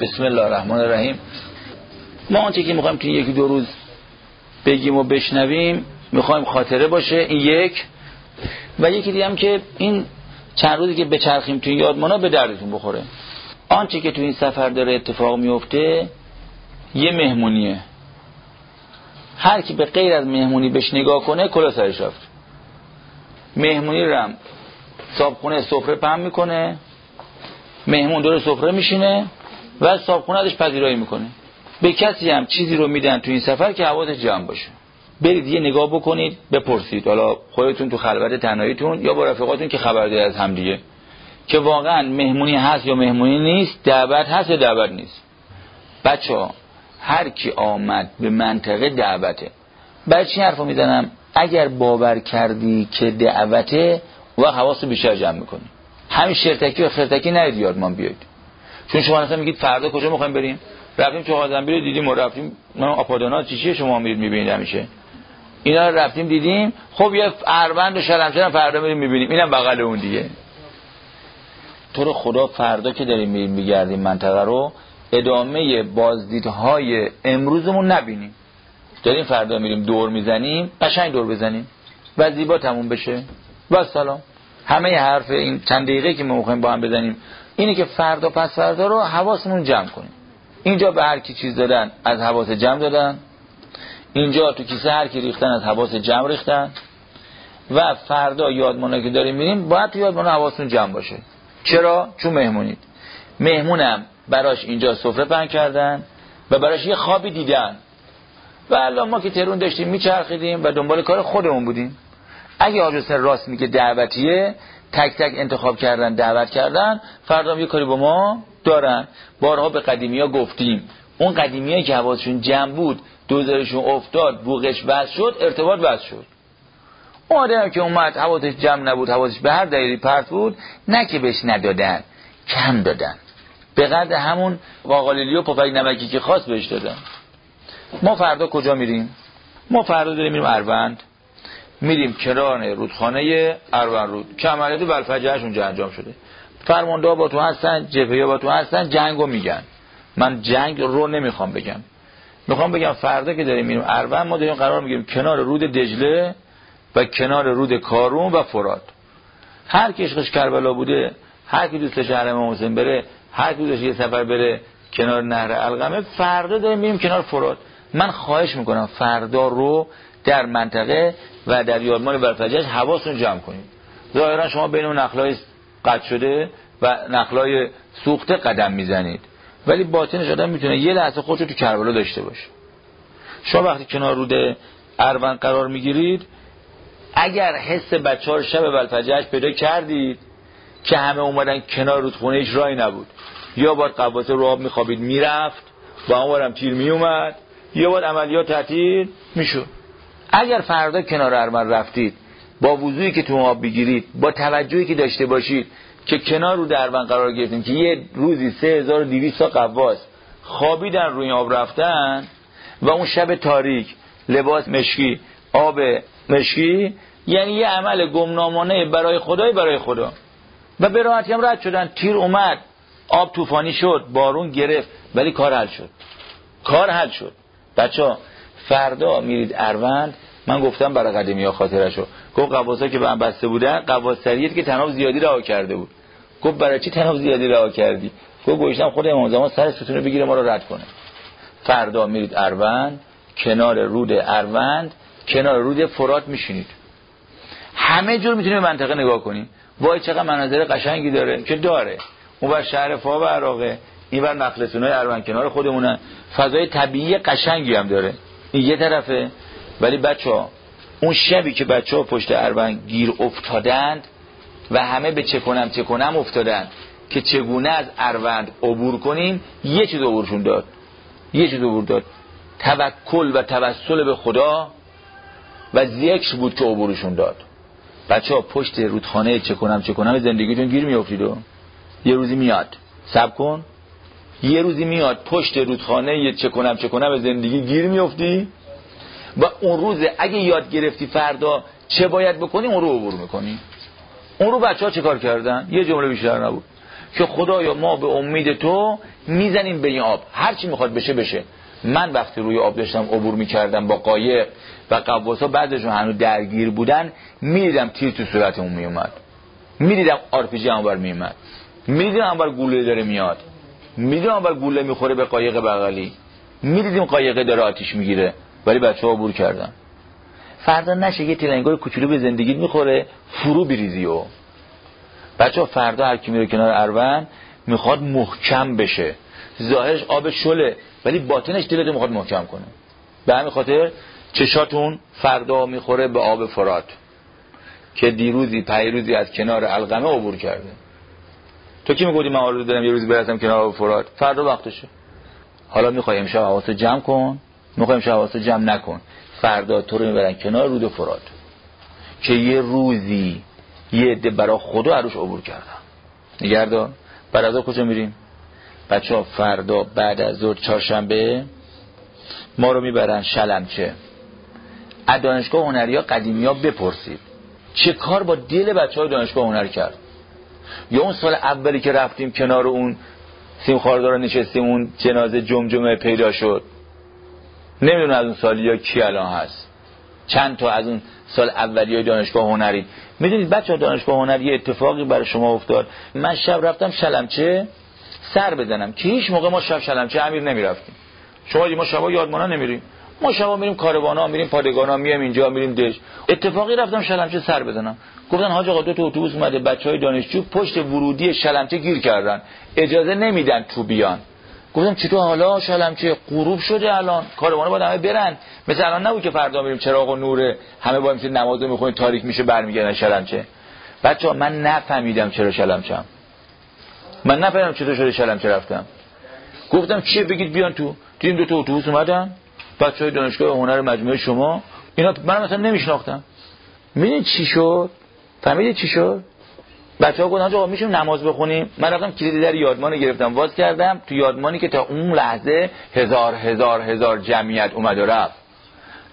بسم الله الرحمن الرحیم. ما آنچه که می‌خوایم که یکی دو روز بگیم و بشنویم می‌خوایم خاطره باشه این یک. و یکی دیگه هم که این چند روزی که بچرخیم تو یادمانا به دردتون بخوره. آنچه که تو این سفر داره اتفاق میفته یه مهمونیه. هر کی به غیر از مهمونی بهش نگاه کنه کلا سرش رفت. مهمونی رم. صابخونه سفره پهم می‌کنه. مهمون دور سفره میشینه. و صابخونه ازش پذیرایی می‌کنه. به کسی هم چیزی رو میدن تو این سفر که حواسش جمع باشه. برید یه نگاه بکنید بپرسید. حالا خودتون تو خلوت تنهاییتون یا با رفقاتون که خبر دارید از همدیگه که واقعا مهمونی هست یا مهمونی نیست دعوت هست یا دعوت نیست. بچه ها هر کی آمد به منطقه دعوته. بعد چی حرفو می‌زنم؟ اگر باور کردی که دعوته و حواس بیشتر جمع می‌کنی. همین شرتکی و خرتکی نرید یاد من بیاید. چون شما اصلا میگید فردا کجا می‌خوایم بریم؟ رفتیم چهار زنبیل رو دیدیم و رفتیم من آپادانا چیه شما میرید می‌بینید همیشه؟ اینا رو رفتیم دیدیم خب یه اروند و شرمشن فردا میریم می‌بینیم. اینم بغل اون دیگه. تو رو خدا فردا که داریم میریم میگردیم منطقه رو ادامه بازدیدهای امروزمون نبینیم. داریم فردا میریم دور می‌زنیم قشنگ دور بزنیم. و زیبا تموم بشه. و سلام. همه حرف این چند دقیقه که ما می‌خوایم با هم بزنیم اینه که فردا پس فردا رو حواسمون جمع کنیم. اینجا به هر کی چیز دادن از حواس جمع دادن. اینجا تو کیسه هر کی ریختن از حواس جمع ریختن. و فردا یادمونه که داریم میریم باید تو یادمونه حواسون جمع باشه. چرا؟ چون مهمونید. مهمونم براش اینجا سفره پهن کردن و براش یه خوابی دیدن. و الان ما که ترون داشتیم میچرخیدیم و دنبال کار خودمون بودیم. اگه آجوسن راست میگه دعوتیه تک تک انتخاب کردن دعوت کردن فردا یه کاری با ما دارن. بارها به قدیمی ها گفتیم. اون قدیمی که حواسشون جمع بود دوزارشون افتاد بوغش بس شد ارتباط بس شد. اون آدم که اومد حواسش جمع نبود حواسش به هر دلیلی پرت بود نه که بهش ندادن کم دادن. به قدر همون واقالیلی و پفک نمکی که خواست بهش دادن. ما فردا کجا میریم؟ ما فردا داریم میریم اروند میریم کنار رودخانه اروند رود. که عملیات بلفجرش اونجا انجام شده. فرمانده با تو هستن جبهه با تو هستن جنگو میگن. من جنگ رو نمی‌خوام بگم. می‌خوام بگم فردا که داریم میریم اروند ما داریم قرار می‌گیریم کنار رود دجله و کنار رود کارون و فرات. هر کی عشقش کربلا بوده هر کی دوستش حرم حسین بره هر کی دوستش یه سفر بره کنار نهر القمه فردا داریم میریم کنار فرات. من خواهش می‌کنم فردا رو در منطقه و در یادمان برفجش حواستون جمع کنید. ظاهرا شما بین اون نخلای قد شده و نخلای سوخته قدم می‌زنید. ولی باطنش آدم می‌تونه یه لحظه خودشو تو کربلا داشته باشه. شما وقتی کنار رود اروند قرار می‌گیرید اگر حس بچه ها شب بلفجهش پیدا کردید که همه اومدن کنار رودخونه هیچ رای نبود. یا باید قواسه رو آب میخوابید می‌رفت با هم تیر میومد یا باید عملیات تعطیل می‌شد. اگر فردا کنار ارمن رفتید با وضوعی که تو آب بگیرید با توجهی که داشته باشید که کنار رو دربن قرار گرفتیم که یه روزی 3200 تا قواس خوابیدن روی آب رفتن و اون شب تاریک لباس مشکی آب مشکی یعنی یه عمل گمنامانه برای خدای برای خدا. و به راحتی هم رد شدن. تیر اومد آب طوفانی شد بارون گرفت ولی کار حل شد. کار حل شد. بچه فردا میرید اروند. من گفتم برای قدیمی ها خاطرشو. گفت قواسا که به هم بسته بودن قواسریت که تناب زیادی رها کرده بود. گفت برای چی تناب زیادی رها کردی؟ گفت گوشتم خود امام زمان سر ستونه بگیره ما رو رد کنه. فردا میرید اروند کنار رود اروند کنار رود فرات میشینید. همه جور می‌تونید منطقه نگاه کنید وای چقدر مناظر قشنگی داره. که داره. اون بر شهر فا و عراقه. این بر مخلصونای اروند کنار خودمونه فضای طبیعی قشنگی هم داره. این یه طرفه ولی بچه ها اون شبی که بچه ها پشت اروند گیر افتادند و همه به چه کنم چه کنم افتادند که چگونه از اروند عبور کنیم یه چیز عبورشون داد. یه چیز عبور داد. توکل و توسل به خدا و ذکر بود که عبورشون داد. بچه ها پشت رودخانه چه کنم چه کنم زندگیتون گیر میافتید و یه روزی میاد. سب کن. یه روزی میاد پشت رودخانه چه کنم چه کنم زندگی گیر میافتی و اون روز اگه یاد گرفتی فردا چه باید بکنی اون رو عبور می‌کنی. اون رو بچه ها چه کار کردن؟ یه جمله بیشتر نبود. که خدایا ما به امید تو می‌زنیم به این آب. هر چی می‌خواد بشه بشه. من وقتی روی آب داشتم عبور می‌کردم با قایق و غواصا بعضیشون هنوز درگیر بودن می‌دیدم تیر تو صورتمون میومد می‌دیدم آرپی‌جی اونور میومد می‌دیدم اونور گوله داره میاد. می‌دیدم اونور گوله می‌خوره به قایق بغلی. می‌دیدیم قایق داره آتیش می‌گیره. ولی بچه ها عبور کردن. فردا نشه یه تلنگای کوچولو به زندگی می‌خوره فرو بریزی و. بچه ها فردا هر کی میره کنار اروان می‌خواد محکم بشه. ظاهرش آب شله ولی باطنش دلتو می‌خواد محکم کنه. به همین خاطر چشاتون فردا می‌خوره به آب فرات. که دیروزی پیروزی از کنار القمه عبور کرده. تو کی میگودی من آرزو دارم یه روزی برسم کنار فرات؟ فردا وقتشه. حالا می‌خوای امشب حواست جمع کن. می‌خوای امشب حواست جمع نکن. فردا تو رو می‌برن کنار رود فرات. که یه روزی یه عده برا خدا عروش عبور کردم نگردار بعد از کجا میریم؟ بچه ها فردا بعد از ظهر چهارشنبه ما رو می‌برن شلمچه. از دانشگاه هنری ها قدیمی ها بپرسید. چه کار با دل بچه های دانشگاه هنر کرد؟ یا اون سال اولی که رفتیم کنار اون سیم خاردار نشستیم اون جنازه جمجمه پیدا شد. نمی‌دونم از اون سالی یا کی الان هست. چند تا از اون سال اولی های دانشگاه هنری. می‌دونید بچه دانشگاه هنری اتفاقی برای شما افتاد. من شب رفتم شلمچه سر بزنم. که هیچ موقع ما شب شلمچه امیر نمی‌رفتیم. شما ما شبا یادمانا نمیریم. ما شبا میریم کاروانا میریم پادگانا میام اینجا میریم دش اتفاقی رفتم شلمچه سر بزنم. گفتن حاج آقا دو تا اتوبوس اومده بچهای دانشجو پشت ورودی شلمچه گیر کردن. اجازه نمیدن تو بیان. گفتم چطور حالا شلمچه؟ غروب شده الان. کاروانا باید همه برن. مثل الان نبود که فردا میریم چراغ و نوره همه با میشه نماز می‌خونیم تاریک میشه برمیگردن شلمچه. بچه من نفهمیدم چرا شلمچم من نفهمیدم چطور شده شلمچه رفتم. گفتم چیه؟ بگید بیان تو. دیدیم دو تا اتوبوس اومدن. بچه های دانشگاه هنر مجموعه شما اینا من مثلا نمیشناختم. می‌دونید چی شد؟ فهمیدید چی شد؟ بچه ها گفتن آقا میشیم نماز بخونیم. من رفتم کلید در یادمان گرفتم. واز کردم تو یادمانی که تا اون لحظه هزار هزار هزار جمعیت اومد و رفت.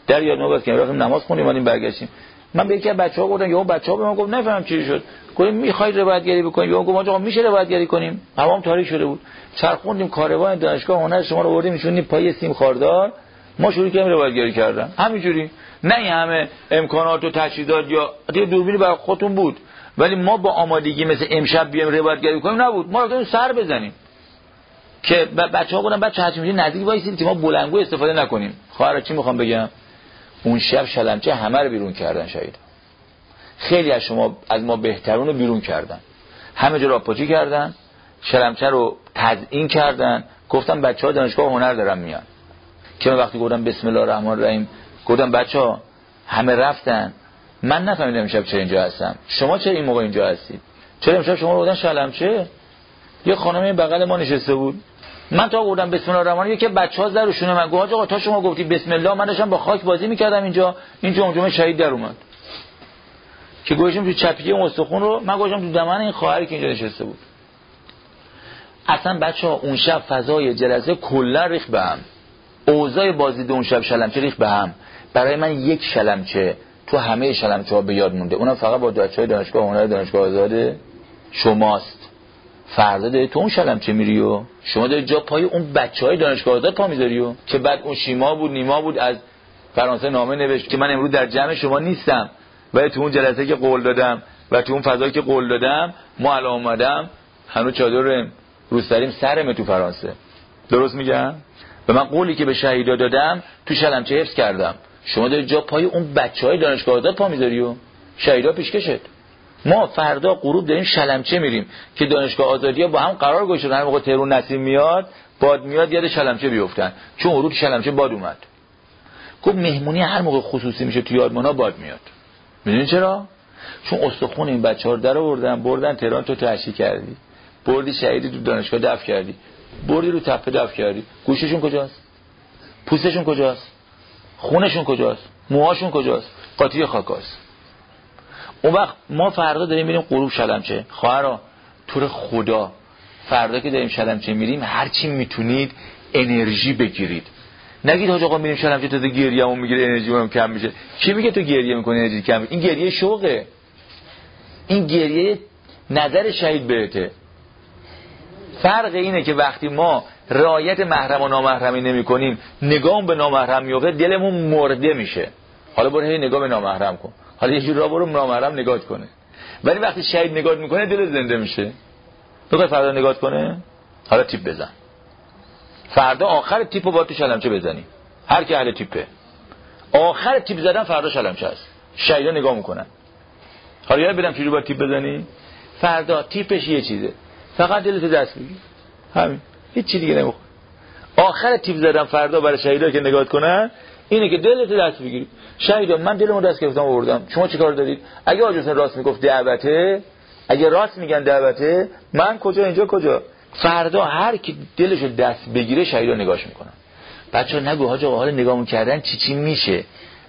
در یادمان باز کردم رفتم نماز خونیم اومدیم برگشتیم. من به یکی از بچه‌ها گفتم یا بچه‌ها به من گفت نفهم چی شد. گفتم می‌خواید روایتگری بکنیم یا گفت آقا میشه روایتگری کنیم؟ همام تاریک شده بود. چرخوندیم کاروان دانشگاه هنر شما رو بردیم میشونیم پای سیم خاردار. ما شروع کردیم روایتگری کردن. همینجوری. نه این همه امکانات و تجهیزات یا دیگه دوربینی برای خودتون بود. ولی ما با آمادگی مثل امشب بیام روایتگری کنیم نبود. ما رفتیم سر بزنیم. که بچه‌ها گفتن بچه هرچی میشه نزدیک وایسید که ما بلنگو استفاده نکنیم. خواهر چی می‌خوام بگم؟ اون شب شلمچه همه رو بیرون کردن شاید خیلی از شما از ما بهترون رو بیرون کردن. همه جا راپاچی کردن. شلمچه رو تزیین کردن. گفتم بچه ها دانشگاه هنر دارن میان. من وقتی گفتم بسم الله الرحمن الرحیم گفتم بچه ها همه رفتن. من نفهمیدم امشب چه اینجا هستم. شما چه این موقع اینجا هستید؟ چرا امشب شما رو بودن شلمچه یه خانم بغل ما نشسته بود. من تا گفتم بسم الله الرحمن الرحیم که بچه‌ها در روشونه من گفت آقا تا شما گفتی بسم الله من داشتم با خاک بازی می‌کردم اینجا. این جمجمه شهید در اومد. که گوشم تو چپیه استخون رو من گوشم تو دمن این خواهری که اینجا نشسته بود. اصلا بچه ها اون شب فضای جلسه کلا ریخ به هم. اوضاع بازدید اون شب شلمچه ریخ به هم. برای من یک شلمچه تو همه شلمچه ها به یاد مونده. اونم فقط با بچه های دانشگاه هنر دانشگاه آزاده. شماست. فردا داری تو اون شلمچه میری و شما داری جا پای اون بچه های دانشگاه آزاد پا می‌ذاری و که بعد اون شیما بود نیما بود از فرانسه نامه نوشت که من امروز در جمع شما نیستم. ولی تو اون جلسه که قول دادم و تو اون فضایی که قول دادم ما الان اومدم هنوز چادر روستریم سرمه تو فرانسه. درست میگم؟ به من قولی که به شهیدا دادم تو شلمچه حفظ کردم؟ شما داری جا پای اون بچه های دانشگاه آزاد پا می‌ذاری و شهیدا پیشکشت. ما فردا غروب داریم شلمچه میریم که دانشگاه آزادی با هم قرار گذاشتن. هر موقع تهرون نسیم میاد باد میاد یاد شلمچه بیفتن. چون ورود شلمچه باد اومد. گفت مهمونی هر موقع خصوصی میشه تو یادمانا باد میاد. می‌دونین چرا؟ چون استخون این بچه ها رو در آوردن بردن تهران تو تحشی کردی. بردی شهیدی تو دانشگاه دفع کردی. بردی رو تپه دفع کردی. گوششون کجاست؟ پوستشون کجاست؟ خونشون کجاست؟ موهاشون کجاست؟ قاطی خاکاست. اون وقت ما فردا داریم میریم غروب شلمچه. خواهرا طور خدا. فردا که داریم شلمچه میریم هرچی می‌تونید انرژی بگیرید. نگید حاج آقا میریم شلمچه تازه گریه‌مون می‌گیره انرژی اونم کم میشه. کی میگه تو گریه می‌کنی انرژی کم میشه؟ این گریه شوقه. این گریه نظر شهید بهته. فرق اینه که وقتی ما رعایت محرم و نامحرمی نمی کنیم نگاه به نامحرم میفته دلمون مرده میشه. حالا برو هی نگاه به نامحرم کن. حالا یه جور را برو نامحرم نگاه کنه. ولی وقتی شهید نگاه می‌کنه دل زنده میشه. بخوای فردا نگاه کنه. حالا تیپ بزن. فردا آخر تیپو با تو شلمچه بزنی. هر کی اهل تیپه. آخر تیپ زدن فردا شلمچه است. شهیدا نگاه می‌کنن. حالا یاد بدم چجوری با تیپ بزنی؟ فردا تیپش یه چیزه. فقط دلت دست بگیر همین. هیچ چی دیگه نمی‌خواد. آخر تیپ زدن فردا برای شهیدا که نگاه کنن اینه که دلت دست بگیری. شهیدا من دلمو دست گرفتم آوردم. شما چیکار دارید؟ اگه آج راست می‌گفت دعوته اگه راست میگن دعوته من کجا اینجا کجا؟ فردا هر کی دلشو دست بگیره شهیدا نگاش می‌کنن. بچه نگو حاج آقا حال نگاه می‌کردن چی چی میشه؟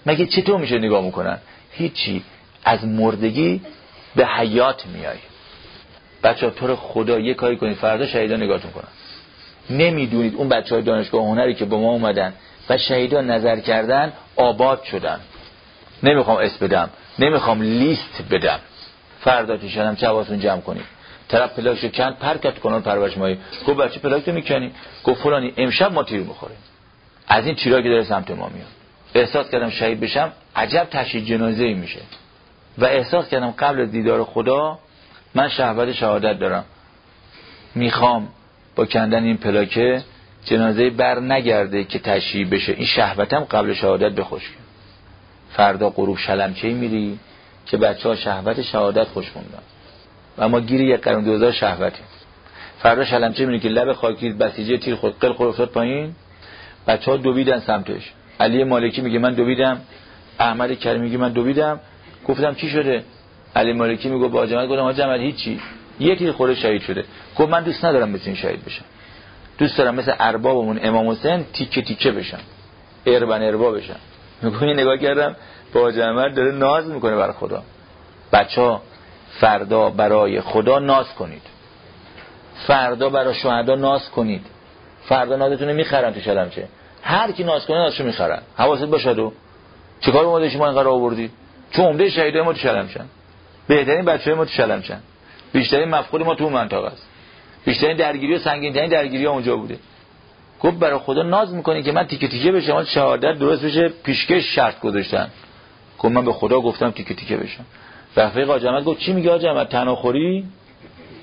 مگه چطور میشه نگاه می‌کنن؟ هیچی. از مردگی به حیات میای. بچه ها تو خدا یه کاری کنید فردا شهیدا نگاهتون کنن. نمی‌دونید اون بچه های دانشگاه هنری که با ما اومدن و شهیدا نظر کردن آباد شدن. نمی‌خوام اسم بدم نمی‌خوام لیست بدم. فردا تو شدم چه جمع کنید. طرف پلاکشو کند پرکت کنن پرورش مایی گفت بچه پلاک می‌کنی؟ گفت فلانی امشب ما تیر می‌خوریم. از این تیرایی که داره سمت ما میاد. احساس کردم شهید بشم عجب تشهید جنازه میشه. و احساس کردم قبل دیدار خدا من شهوت شهادت دارم. می‌خوام با کندن این پلاکه جنازه بر نگرده که تشییع بشه. این شهوتم قبل شهادت بخوش فردا غروب شلمچه میری؟ که بچه ها شهوت شهادت خوش موندن. و ما گیری یک قرون دوزار شهوتیم. فردا شلمچه میری که لب خاکی بسیجه تیر خود قل خود افتاد پایین. بچه ها دویدن سمتش. علی مالکی میگه من دویدم احمد کریمی میگه من دویدم گفتم چی شده؟ علی مالکی میگه با جماعت گفتم جماعت هیچی. یه تیر خوره شهید شده. گفت من دوست ندارم مثل این شهید بشم. دوست دارم مثل اربابمون امام حسین تیکه تیکه بشم. اربن اربا بشم. میگه نگاه کردم با جماعت داره ناز می‌کنه برای خدا. بچه ها فردا برای خدا ناز کنید. فردا برای شهدا ناز کنید. فردا نازتون می‌خرن تو چه. هر کی ناز کنه نازشو می‌خرن. حواست باشه و چیکار اومده شما اینقدر آوردی؟ چون عمده شهیدای ما تو شلمچن بهترین بچه ما تو شلمچن. بیشترین مفقود ما تو منطقه است. بیشترین درگیری و سنگین ترین درگیری ها اونجا بوده. گفت برای خدا ناز می‌کنی که من تیکه تیکه بشم شهادت درست بشه پیشکش شرط گذاشتن. گفت من به خدا گفتم تیکه تیکه بشم. رفیق آجامت گفت چی میگه آجامت تناخوری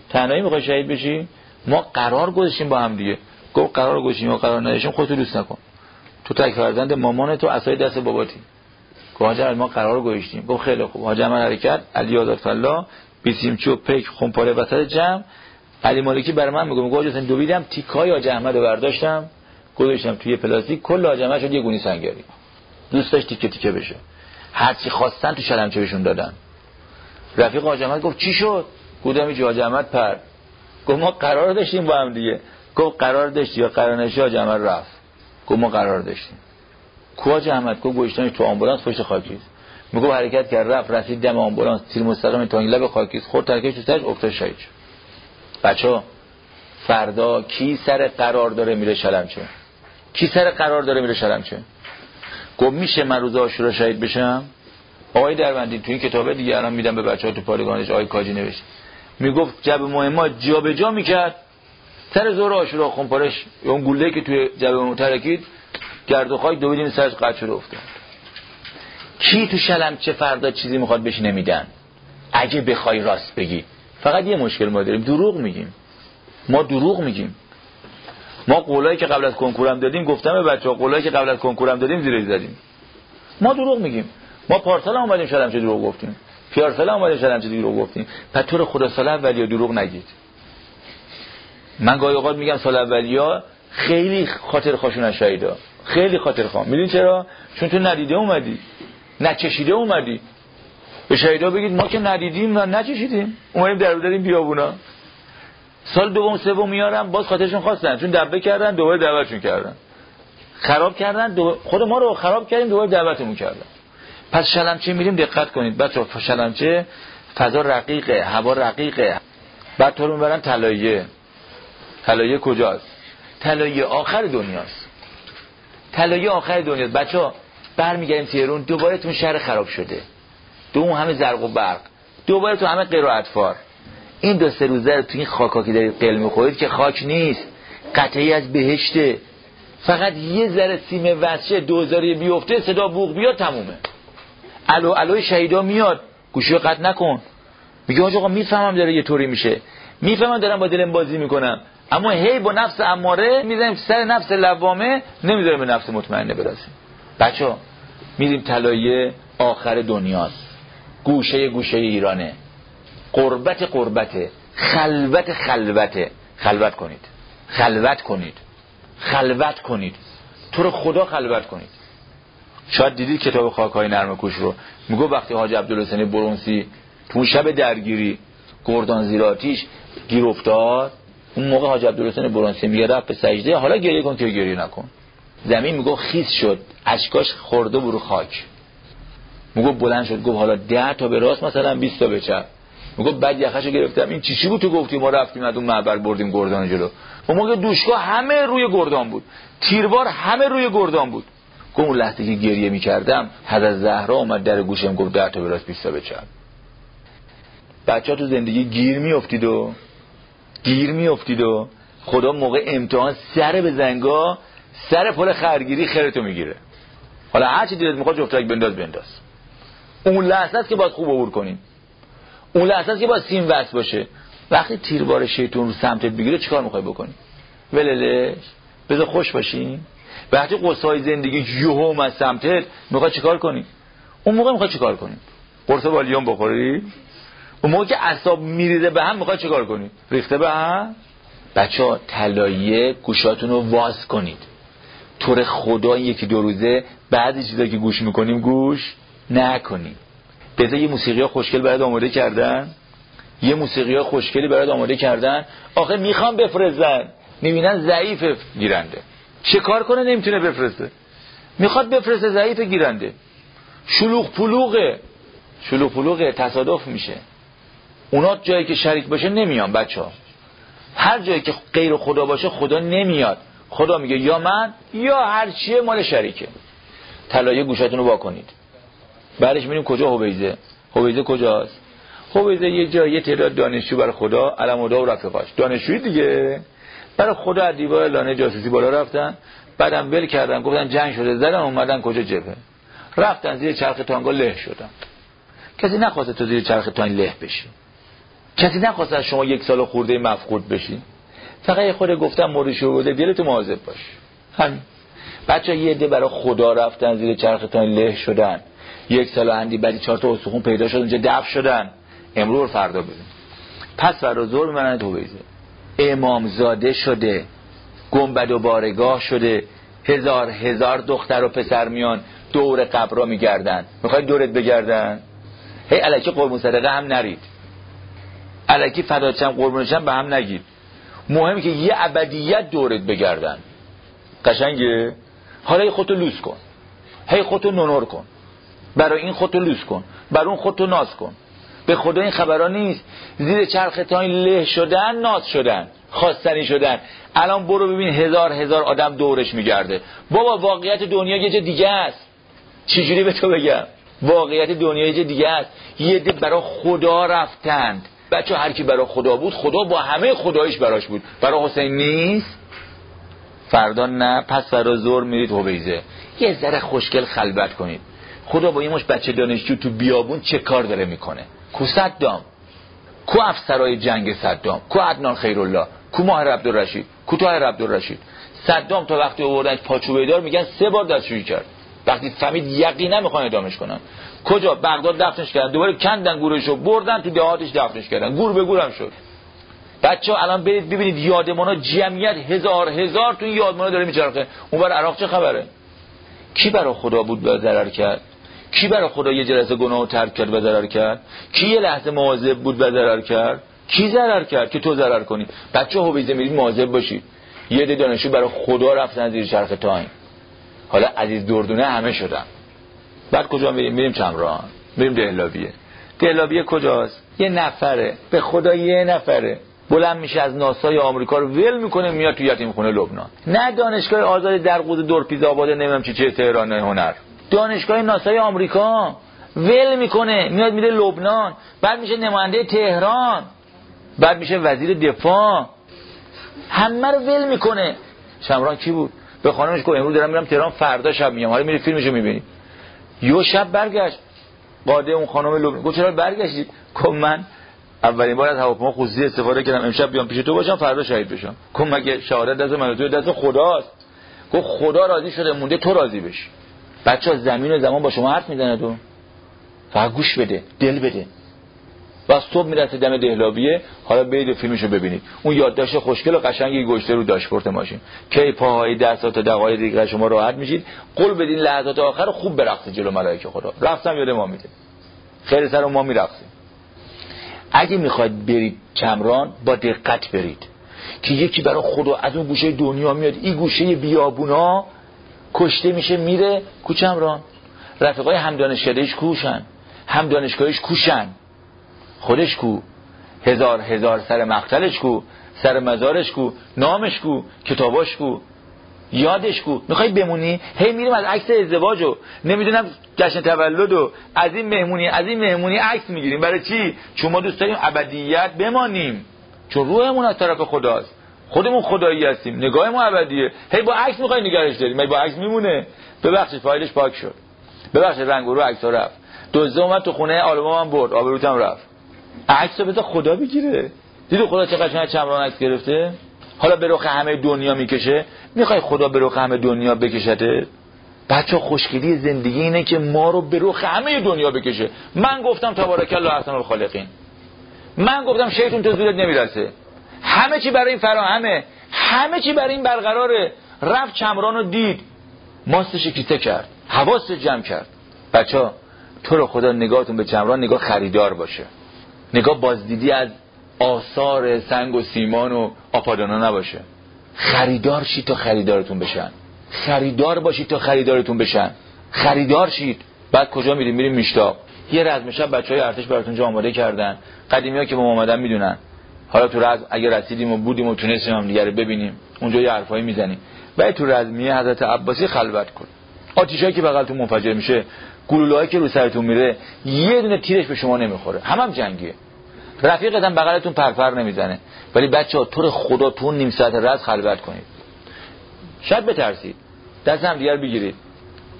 تنهایی می‌خوای شهید بشی؟ ما قرار گذاشتیم با هم دیگه. گفت قرار گذاشتیم یا قرار نداشتیم خودتو دوست نکن. تو تک فرزند مامان تو اسای دست باباتی. گفت ما قرار گذاشتیم. گفت خیلی خوب. حاج حرکت علی آزاد فلا بیسیمچو پیک خمپاره وسط جمع. علی مالکی برای من میگه میگه دو دویدم تیکای حاج احمد رو برداشتم گذاشتم توی پلاستیک. کل حاج شد یه گونی سنگری. دوست داشت تیکه تیکه بشه. هرچی خواستن تو شلمچه بهشون دادن. رفیق حاج گفت چی شد؟ این حاج احمد پر. گفت ما قرار داشتیم با هم دیگه. گفت قرار داشتی یا قرار نشی حاج رفت. گفت ما قرار داشتیم. کو حاج احمد گفت گوشتن تو آمبولانس پشت خاکیز. میگه حرکت کرد رفت رسید دم آمبولانس تیر مستقیم تا لب خاکیز خورد ترکش تو سرش افتاد شهید بچه فردا کی سر قرار داره میره شلمچه کی سر قرار داره میره شلمچه گفت میشه من روز آشورا شهید بشم؟ آقای دربندی تو این کتابه دیگه الان میدم به بچه ها تو پالیگانش آقای کاجی نوشت. می‌گفت جب مهمات جا به جا می‌کرد. سر زور آشورا خونپارش اون گوله که توی جبه مترکید گرد و خاک دو بدین سرش قد شده افتاد. کی تو شلمچه فردا چیزی می‌خواد بهش نمیدن؟ اگه بخوای راست بگی. فقط یه مشکل ما داریم. دروغ میگیم. ما دروغ میگیم. ما قولایی که قبل از کنکورم دادیم گفتم به بچه‌ها قولایی که قبل از کنکورم دادیم زیر زدیم. ما دروغ میگیم. ما پارسال هم اومدیم شلمچه دروغ گفتیم. پیارسال هم اومدیم شلمچه دروغ گفتیم. پس تو خدا سال اولیا دروغ نگید. من گاهی اوقات میگم سال اولیا خیلی خاطر خاشون شهیدا. خیلی خاطر خواه میدین چرا؟ چون تو ندیده اومدی. نچشیده اومدی. به شهیدا بگید ما که ندیدیم و نچشیدیم. اومدیم در دادیم بیابونا. سال دوم سوم میارم باز خاطرشون خواستن. چون دبه کردن دوباره دعوتشون کردن. خراب کردن دو... خود ما رو خراب کردیم دوباره دعوتمون کردن. پس شلمچه میریم دقت کنید. بچه شلمچه فضا رقیقه هوا رقیقه. بعد تو رو می‌برن طلایه. طلایه کجاست؟ طلایه آخر دنیاست. طلایه آخر دنیاست. بچه ها برمیگردیم تهرون دوباره تون شهر خراب شده. دو همه زرق و برق. دوباره تو همه اطفار این دو سه روزه رو تو این خاکا که دارید قل می‌خورید که خاک نیست. قطعی از بهشته. فقط یه ذره سیم وسشه دوزاری بیفته صدا بوغ بیاد تمومه. الو الوی شهیدا میاد. گوشی قطع نکن. میگه آقا می‌فهمم داره یه طوری میشه. می‌فهمم دارم با دلم بازی می‌کنم. اما هی با نفس اماره می‌زنیم سر نفس لوامه نمی‌ذاریم به نفس مطمئنه برسیم. بچه میریم طلایه آخر دنیاست. گوشه گوشه ایرانه. قربت قربته خلوت خلوته خلوت کنید. خلوت کنید. خلوت کنید. تو رو خدا خلوت کنید. شاید دیدید کتاب خاکای نرم کوش رو. میگو وقتی حاج عبدالحسین برونسی تو شب درگیری گردان زیراتیش گیر افتاد. اون موقع حاج عبدالحسین برونسی میگه رفت به سجده حالا گریه کن که گریه نکن. زمین میگو خیس شد اشکاش خورده برو خاک. میگو بلند شد گفت حالا ده تا به راست مثلا 20 تا به چپ. می‌گفت بعد یخشو گرفتم. این چی چی بود تو گفتی؟ ما رفتیم از اون معبر بردیم گردان جلو. و موقع دوشگاه همه روی گردان بود. تیربار همه روی گردان بود. گفت اون لحظه که گریه می‌کردم حضرت زهرا اومد در گوشم گفت ده تا به راست 20 تا به چپ. بچه ها تو زندگی گیر میافتید و گیر میافتید و خدا موقع امتحان سر به زنگا سر پل خرگیری خیرتو می‌گیره. حالا هر چی دیدت می‌خواد جفتک بنداز بنداز. اون لحظه است که باید خوب عبور کنیم. اون لحظه است که باید سیم وصل باشه. وقتی تیربار شیطون رو سمتت بگیره چیکار می‌خوای بکنی؟ وللش. بذار خوش باشین وقتی قصای زندگی یهو از سمتت می‌خوای چیکار کنی؟ اون موقع می‌خوای چیکار کنی؟ قرص والیوم بخوری؟ اون موقع که اعصاب میریزه به هم می‌خوای چیکار کنی؟ ریخته به هم؟ بچه ها تلایه گوشاتون رو واز کنید. طور خدا یکی دو روزه بعضی چیزا که گوش می‌کنیم گوش نکنیم. بذار یه موسیقی ها خوشگل برات آماده کردن. یه موسیقی ها خوشگلی برات آماده کردن. آخه می‌خوام بفرستن. می‌بینن ضعیف گیرنده. چه کار کنه؟ نمی‌تونه بفرسته. می‌خواد بفرسته ضعیف گیرنده. شلوغ پلوغه. شلوغ پلوغه تصادف میشه. اونا جایی که شریک باشه نمیان بچه ها هر جایی که غیر خدا باشه خدا نمیاد. خدا میگه یا من یا هر چیه مال شریکه. طلایه گوشاتون رو واکنید بعدش میریم کجا هویزه هویزه کجاست؟ هویزه یه جای یه تعداد دانشجو برای خدا علم و رفقاش دانشجوی دیگه. برای خدا از دیوار لانه جاسوسی بالا رفتن. بعدم ول کردن گفتن جنگ شده زدن اومدن کجا جبهه. رفتن زیر چرخ تانگا له شدن. کسی نخواسته تو زیر چرخ تانگ له بشی کسی نخواسته از شما یک سال خورده مفقود بشی فقط خود گفتم مورد شروع بوده دلتو مواظب باش. همین. بچه یه عده برای خدا رفتن زیر چرخ تانگ له شدن. یک سال اندی بعدی چهار تا استخون پیدا شد اونجا دفع شدن. امرو فردا ببین پس فردا زور می‌برن تو بیزه. امامزاده شده. گنبد و بارگاه شده. هزار هزار دختر و پسر میان دور قبر را میگردن. می‌خوای دورت بگردن؟ هی علکی قربون صدقه هم نرید. علکی فداچم قربونشم به هم نگید. مهم که یه ابدیت دورت بگردن. قشنگه؟ حالا خودتو لوس کن. هی خودتو نونور کن. برای این خودتو لوس کن. برای اون خودتو ناز کن. به خدا این خبرها نیست. زیر چرخ تاین له شدن ناز شدن. خواستنی شدن. الان برو ببین هزار هزار آدم دورش میگرده. بابا واقعیت دنیا یه جا دیگه است. چجوری به تو بگم؟ واقعیت دنیا یه جا دیگه است. یه ده برای خدا رفتند. بچه هر کی برای خدا بود خدا با همه خدایش براش بود. برای حسین نیست؟ فردا نه. پس فردا زور میرید هویزه یه ذره خوشگل خلبت کنید. خدا با یه مش بچه دانشجو تو بیابون چه کار داره می‌کنه؟ کو صدام؟ کو افسرای جنگ صدام؟ کو عدنان خیرالله؟ کو ماهر عبدالرشید؟ کو طاهر عبدالرشید؟ صدام تا وقتی آوردن پاچوبه دار میگن سه بار دستشویی کرد. وقتی فهمید یقینا می‌خوان ادامش کنن. کجا؟ بغداد دفنش کردن. دوباره کندن گورشو بردن تو دهاتش دفنش کردن. گور به گورم شد. بچه الان برید ببینید یادمانا جمعیت هزار هزار تو این یادمانا داره میچرخه. اون بر عراق چه خبره؟ کی برای خدا بود به ضرر کرد؟ کی برای خدا یه جلسه گناه ترک کرد و ضرر کرد؟ کی یه لحظه مواظب بود و ضرر کرد؟ کی ضرر کرد که تو ضرر کنی؟ بچه هویزه میرید مواظب باشید. یه ده دانشجو برای خدا رفتن زیر چرخ تاین حالا عزیز دردونه همه شدن. بعد کجا میریم؟ میریم چمران. میریم دهلابیه. دهلابیه کجاست؟ یه نفره. به خدا یه نفره. بلند میشه از ناسای آمریکا رو ول می‌کنه میاد تو یتیم خونه لبنان. نه دانشگاه آزاد در قود دورپیز آباد نمی‌دونم چی چه تهران هنر. دانشگاه ناسای آمریکا. ول می‌کنه. میاد میره لبنان. بعد میشه نماینده تهران. بعد میشه وزیر دفاع. همه رو ول می‌کنه. شمران کی بود؟ به خانمش گفت امروز دارم میرم تهران فردا شب میام حالا میری فیلمشو می‌بینی. یو شب برگشت. قاده اون خانم لبنان گفت چرا برگشتید گفت من اولین بار از هواپیما خصوصی استفاده کردم. امشب بیام پیش تو باشم فردا شهید بشم. گفت مگه شهادت دست من تو دست خداست. گفت خدا راضی شده مونده تو راضی بشی. بچه زمین و زمان با شما حرف می‌زنه تو. فقط گوش بده دل بده. و صبح می‌رسه دم دهلابیه. حالا برید فیلمشو ببینید. اون یادداشت خوشگل و قشنگی گشته رو داشبورد ماشین. کی پاهای دست تا دقایق شما راحت میشید. قول بدین لحظات آخر خوب برقصید جلو ملائکه خدا. رقصم یاد ما میده. خیر سر ما میرقصیم اگه می‌خواید برید چمران با دقت برید. که یکی برای خدا از اون گوشه دنیا میاد. این گوشه بیابونا کشته میشه میره کوچمران رفقای هم دانشکدهش کوشن. هم دانشگاهش کوشن. خودش کو هزار هزار سر مقتلش کو سر مزارش کو نامش کو کتاباش کو یادش کو. می‌خوای بمونی؟ هی میریم از عکس ازدواج و نمی‌دونم جشن تولد و از این مهمونی از این مهمونی عکس می‌گیریم. برای چی؟ چون ما دوست داریم ابدیت بمانیم. چون روحمون از طرف خداست. خودمون خدایی هستیم. نگاه ما ابدیه. هی با عکس می‌خوای نگرش داریم با عکس میمونه؟ ببخشید فایلش پاک شد. ببخشید رنگ رو عکس رفت. دزده اومد تو خونه آلبومم برد. آبروتم رفت. عکس رو بذار خدا بگیره. دیدو خدا چه قشنگ چمران عکس گرفته؟ حالا به رخ همه دنیا می‌کشه. می‌خوای خدا به رخ همه دنیا بکشته؟ بچه خوشگلی زندگی اینه که ما رو به رخ همه دنیا بکشه. من گفتم تبارک الله احسن الخالقین. من گفتم شیطون تو زورت نمی‌رسه. همه چی برای این فراهمه. همه چی برای این برقراره. رفت چمران رو دید. ماستش کیسه کرد. حواس جمع کرد. بچه ها تو رو خدا نگاهتون به چمران نگاه خریدار باشه. نگاه بازدیدی از آثار سنگ و سیمان و آپادانا نباشه. خریدار شید تا خریدارتون بشن. خریدار باشید تا خریدارتون بشن. خریدار شید. بعد کجا میریم؟ میریم میشتاق. یه رزم شب بچه های ارتش براتون جا آماده کردن. قدیمی ها که با اومدن می‌دونن. حالا تو رزم اگه رسیدیم و بودیم و تونستیم هم دیگه ببینیم. اونجا یه حرفایی می‌زنیم. ولی تو رزمیه حضرت عباسی خلوت کن. آتیشایی که بغلتون منفجر میشه گلوله‌ای که رو سرتون میره یه دونه تیرش به شما نمی‌خوره. همم هم جنگیه. رفیقت هم بغلتون پرپر نمی‌زنه. ولی بچه ها طور خدا تو نیم ساعت رز خلوت کنید. شاید بترسید. دست هم دیگر بگیرید.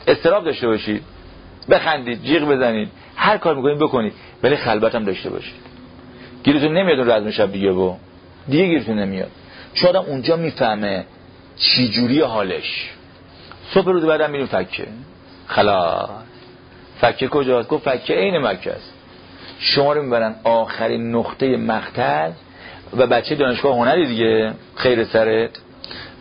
استراب داشته باشید. بخندید جیغ بزنید. هر کار می‌کنید بکنید. ولی خلوت هم داشته باشید. گیرتون نمیاد اون رزم شب دیگه با. دیگه گیرتون نمیاد. چون اونجا می‌فهمه چی جوری حالش. صبح روز بعدم میریم فکه. خلاص. فکه کجاست؟ گفت فکه عین مکه است. شما رو می‌برن آخرین نقطه مقتل و بچه دانشگاه هنری دیگه خیر سرت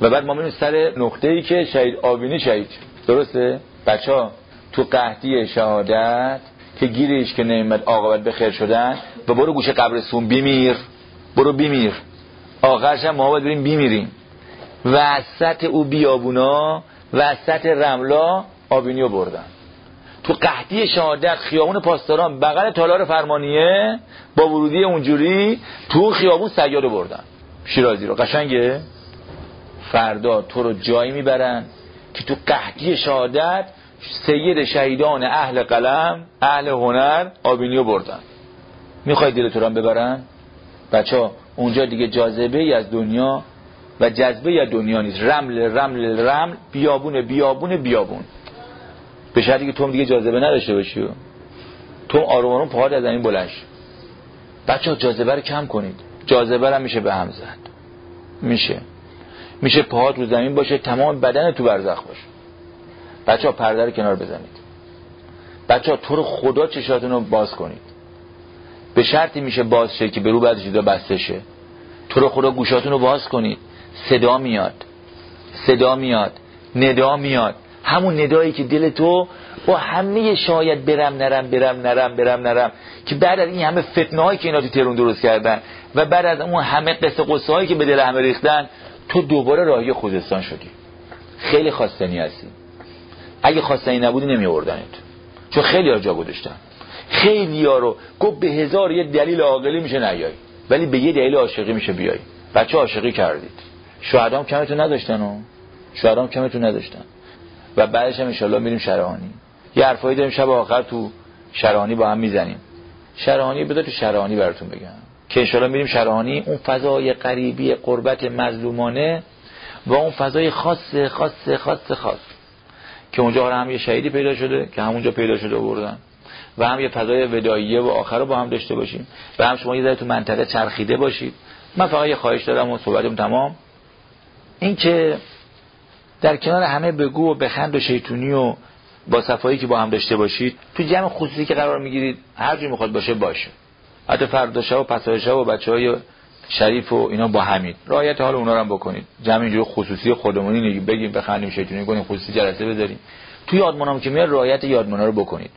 و بعد ما میریم سر نقطه ای که شهید آبینی شهید. درسته؟ بچه ها تو قهدی شهادت که گیرش که نعمت آقابت به خیر شدن و برو گوشه قبرستون بیمیر. برو بیمیر. آخرش هم ما باید بریم بیمیریم. وسط او بیابونا وسط رملا آبینیو بردن. تو قحطی شهادت خیابون پاسداران بغل تالار فرمانیه با ورودی اونجوری تو خیابون سیاد بردن. شیرازی رو. قشنگه؟ فردا تو رو جایی می‌برن که تو قحطی شهادت سید شهیدان اهل قلم اهل هنر آبینیو بردن. می‌خوای تو ببرن؟ بچه ها اونجا دیگه جاذبه از دنیا و جذبه از دنیا نیست. رمل رمل رمل بیابون بیابون بیابون. به شرطی که تو دیگه جاذبه نداشته باشی تو آروم آروم پاهات از زمین بلند بچه جاذبه رو کم کنید. جاذبه رو میشه به هم زد. میشه. میشه پاهات رو زمین باشه تمام بدن تو برزخ باشه. بچه ها پرده رو کنار بزنید. بچه ها تو رو خدا چشاتون رو باز کنید. به شرطی میشه باز شه که به رو بعد جدا بسته شه. تو رو خدا گوشاتون رو باز کنید. صدا میاد. صدا میاد. ندا میاد. همون ندایی که دل تو با همه شاید برم نرم برم نرم برم نرم. که بعد از این همه فتنه هایی که اینا تو ترون درست کردن و بعد از اون همه قصه قصه هایی که به دل همه ریختن تو دوباره راهی خوزستان شدی. خیلی خواستنی هستی. اگه خواستنی نبودی نمی آوردنت چون خیلی ها جا گذاشتن. خیلی ها رو گفت به هزار یه دلیل عاقلی میشه نیایی ولی به یه دلیل عاشقی میشه بیای. بچه عاشقی کردید. شهدام کمتون نداشتن و شهدام کمتون نداشتن. و بعدش هم انشالله میریم شرحانی یه حرفایی داریم شب آخر تو شرحانی با هم می‌زنیم. شرحانی بذار تو شرحانی براتون بگم. که انشالله میریم شرحانی اون فضای قریبی قربت مظلومانه و اون فضای خاص خاص خاص خاص. که اونجا هم یه شهیدی پیدا شده که همونجا پیدا شده بردن و هم یه فضای وداییه و آخر رو با هم داشته باشیم. و هم شما یه ذره تو منطقه چرخیده باشید. من فقط یه خواهش دارم و صحبتم تمام. این که در کنار همه بگو و بخند و شیطونی و با صفایی که با هم داشته باشید تو جمع خصوصی که قرار می‌گیرید هر جور می‌خواد باشه باشه. حتی فردا شب و پسای شب و بچه های شریف و اینا با همین. رعایت حال اونا رو هم بکنید. جمع اینجور خصوصی خودمونی بگیم بخندیم شیطونی کنیم خصوصی جلسه بذاریم. تو یادمونام که میاد رعایت یادمونا رو بکنید.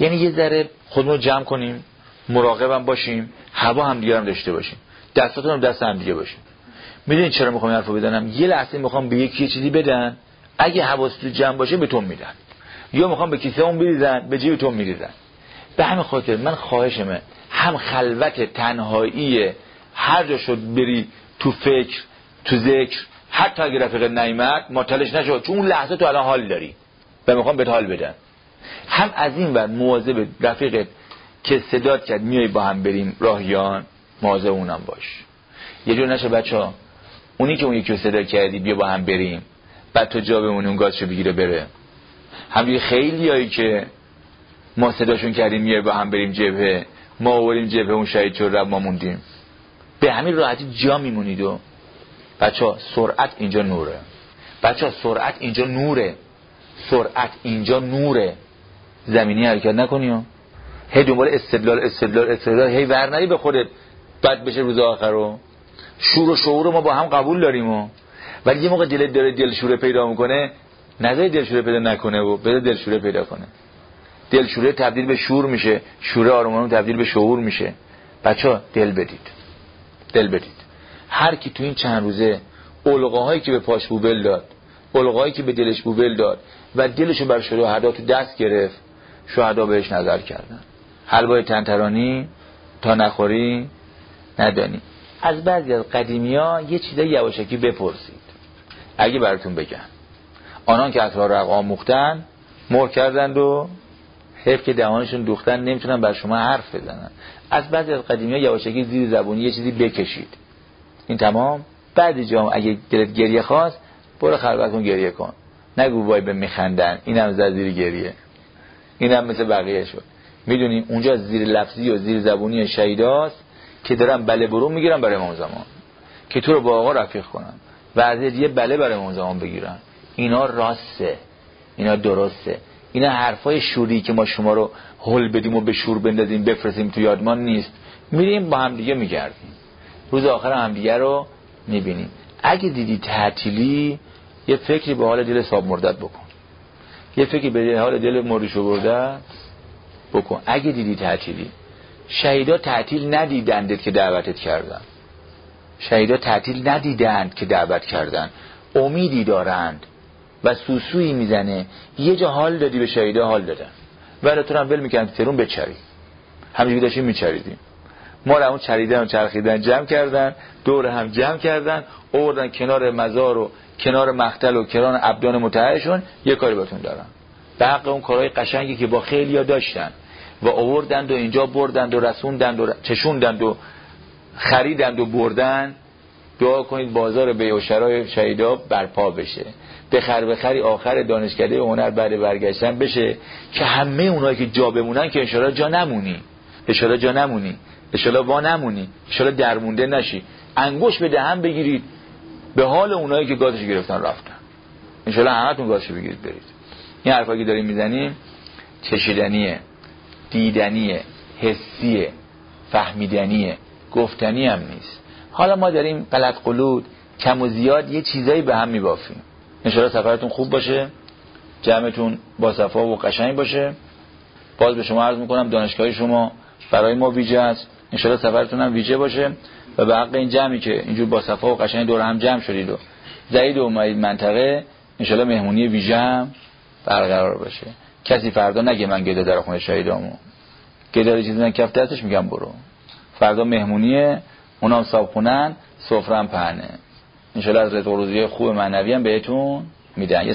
یعنی یه ذره خودمون رو جمع کنیم مراقبم باشیم هوا هم دیگه هم داشته باشیم. دستاتون هم دست هم دیگه باشیم می‌دونید چرا می‌خوام حرفو بدنم یه لحظه می‌خوام به یکی چیزی بدن. اگه حواس تو جمع باشه به تو میدن. یا می‌خوام به کیسه اون بریزن به جیب تو میریزن. به همین خاطر من خواهشمه هم خلوت تنهایی هر جا شد بری تو فکر تو ذکر حتی اگه رفیق نیمت معطلش نشو چون اون لحظه تو الان حال داری و می‌خوام به حال بدن هم از این ور مواظب رفیقت که صدات کرد میای با هم بریم راهیان مواظب اونم باش. یه جور نشه بچه ها اونی که اون یکی رو صدا کردی بیا با هم بریم. بعد تو جا بمونی اون گازشو بگیره بره. همین خیلی هایی که ما صداشون کردیم میای با هم بریم جبهه. ما آوریم جبهه اون شهید شد رب ما موندیم. به همین راحتی جا میمونید و بچه ها سرعت اینجا نوره. بچه ها سرعت اینجا نوره. سرعت اینجا نوره. زمینی حرکت نکنی و هی دنبال استدلال استدلال استدلال. هی ور نری به خودت بد بشه روز آخر رو. شور و شعور ما با هم قبول داریم و ولی یه موقع دلت داره دلشوره پیدا می‌کنه نظر دلشوره پیدا نکنه و بده دلشوره پیدا کنه. دلشوره تبدیل به شور میشه شوره آرمان تبدیل به شعور میشه. بچه دل بدید. دل بدید. هر کی تو این چند روزه علقاهایی که به پاش بوبل داد علقاهایی که به دلش بوبل داد و دلشو بر شهدا تو دست گرفت شهدا بهش نظر کردن. حلوای تنترانی تا نخوری ندانی. از بعضی از قدیمی ها یه چیزای یواشکی بپرسید. اگه براتون بگم. آنان که اطرار رق آموختن مر کردند و حیف که دهانشون دوختن نمی‌تونن بر شما حرف بزنن. از بعضی از قدیمی ها یواشکی زیر زبونی یه چیزی بکشید. این تمام. بعدی جام اگه دلت گریه خواست برو خلوت کن گریه کن. نگو وای به میخندن. اینم زد زیر گریه. اینم مثل بقیه شد. می‌دونیم اونجا زیر لفظی و زیر زبونی شهیداست. که دارن بله برو می‌گیرن برای امام زمان. که تو رو با آقا رفیق کنن. از یه بله برای امام زمان بگیرن. اینا راسته. اینا درسته. اینا حرفای شوری که ما شما رو هل بدیم و به شور بندازیم بفرستیم تو یادمان نیست. میریم با هم دیگه میگردیم. روز آخر هم دیگه رو می‌بینیم. اگه دیدی تعطیلی یه فکری به حال دل صاحب مردت بکن. یه فکری به حال دل مردشو برده بکن. اگه دیدی تعطیلی شهیدا تعطیل ندیدندت که دعوتت کردن. شهیدا تعطیل ندیدند که دعوت کردن. امیدی دارند و سوسویی می‌زنه. یه جا حال دادی به شهیدا حال دادن. ولی تو هم ول می‌کنن ترون بچری همینجوری داشتیم میچریدیم. ما رو اون چریدن و چرخیدن جمع کردن دور هم جمع کردن اوردن کنار مزار و کنار مختل و کنار ابدان متحدشون یه کاری باتون دارن به حق اون کارهای قشنگی که با خیلیا داشتن. و آوردند و اینجا بردند و رسوندند و چشوندند و خریدند و بردن دعا کنید بازار به و شرای شهیدا برپا بشه. بخر بخری آخر دانشکده هنر بعد برگشتن بشه. که همه اونایی که جا بمونن که انشالله جا نمونی. انشالله جا نمونی. انشالله وا نمونی. انشالله درمونده نشی. انگوش به دهن بگیرید. به حال اونایی که گازش گرفتن رفتن. انشالله همتون گازش بگیرید برید. این حرفایی که داریم می‌زنیم چشیدنیه. دیدنیه حسیه فهمیدنیه گفتنی هم نیست. حالا ما داریم غلط قلود کم و زیاد یه چیزایی به هم میبافیم. انشالله سفرتون خوب باشه جمعتون با صفا و قشنگ باشه. باز به شما عرض می‌کنم دانشگاه شما برای ما ویژه است. انشالله سفرتون هم ویژه باشه و به حق این جمعی که اینجور با صفا و قشنگ دور هم جمع شدید و زعید و منطقه انشالله مهمونی ویژه هم برقرار باشه. کسی فردا نگه من گده در خونه شهیدامو. گده چیزی من کف دستش میگم برو. فردا مهمونیه اونام صابخونن سفرم پهنه. انشالله از رزق خوب معنوی هم بهتون میدن. یه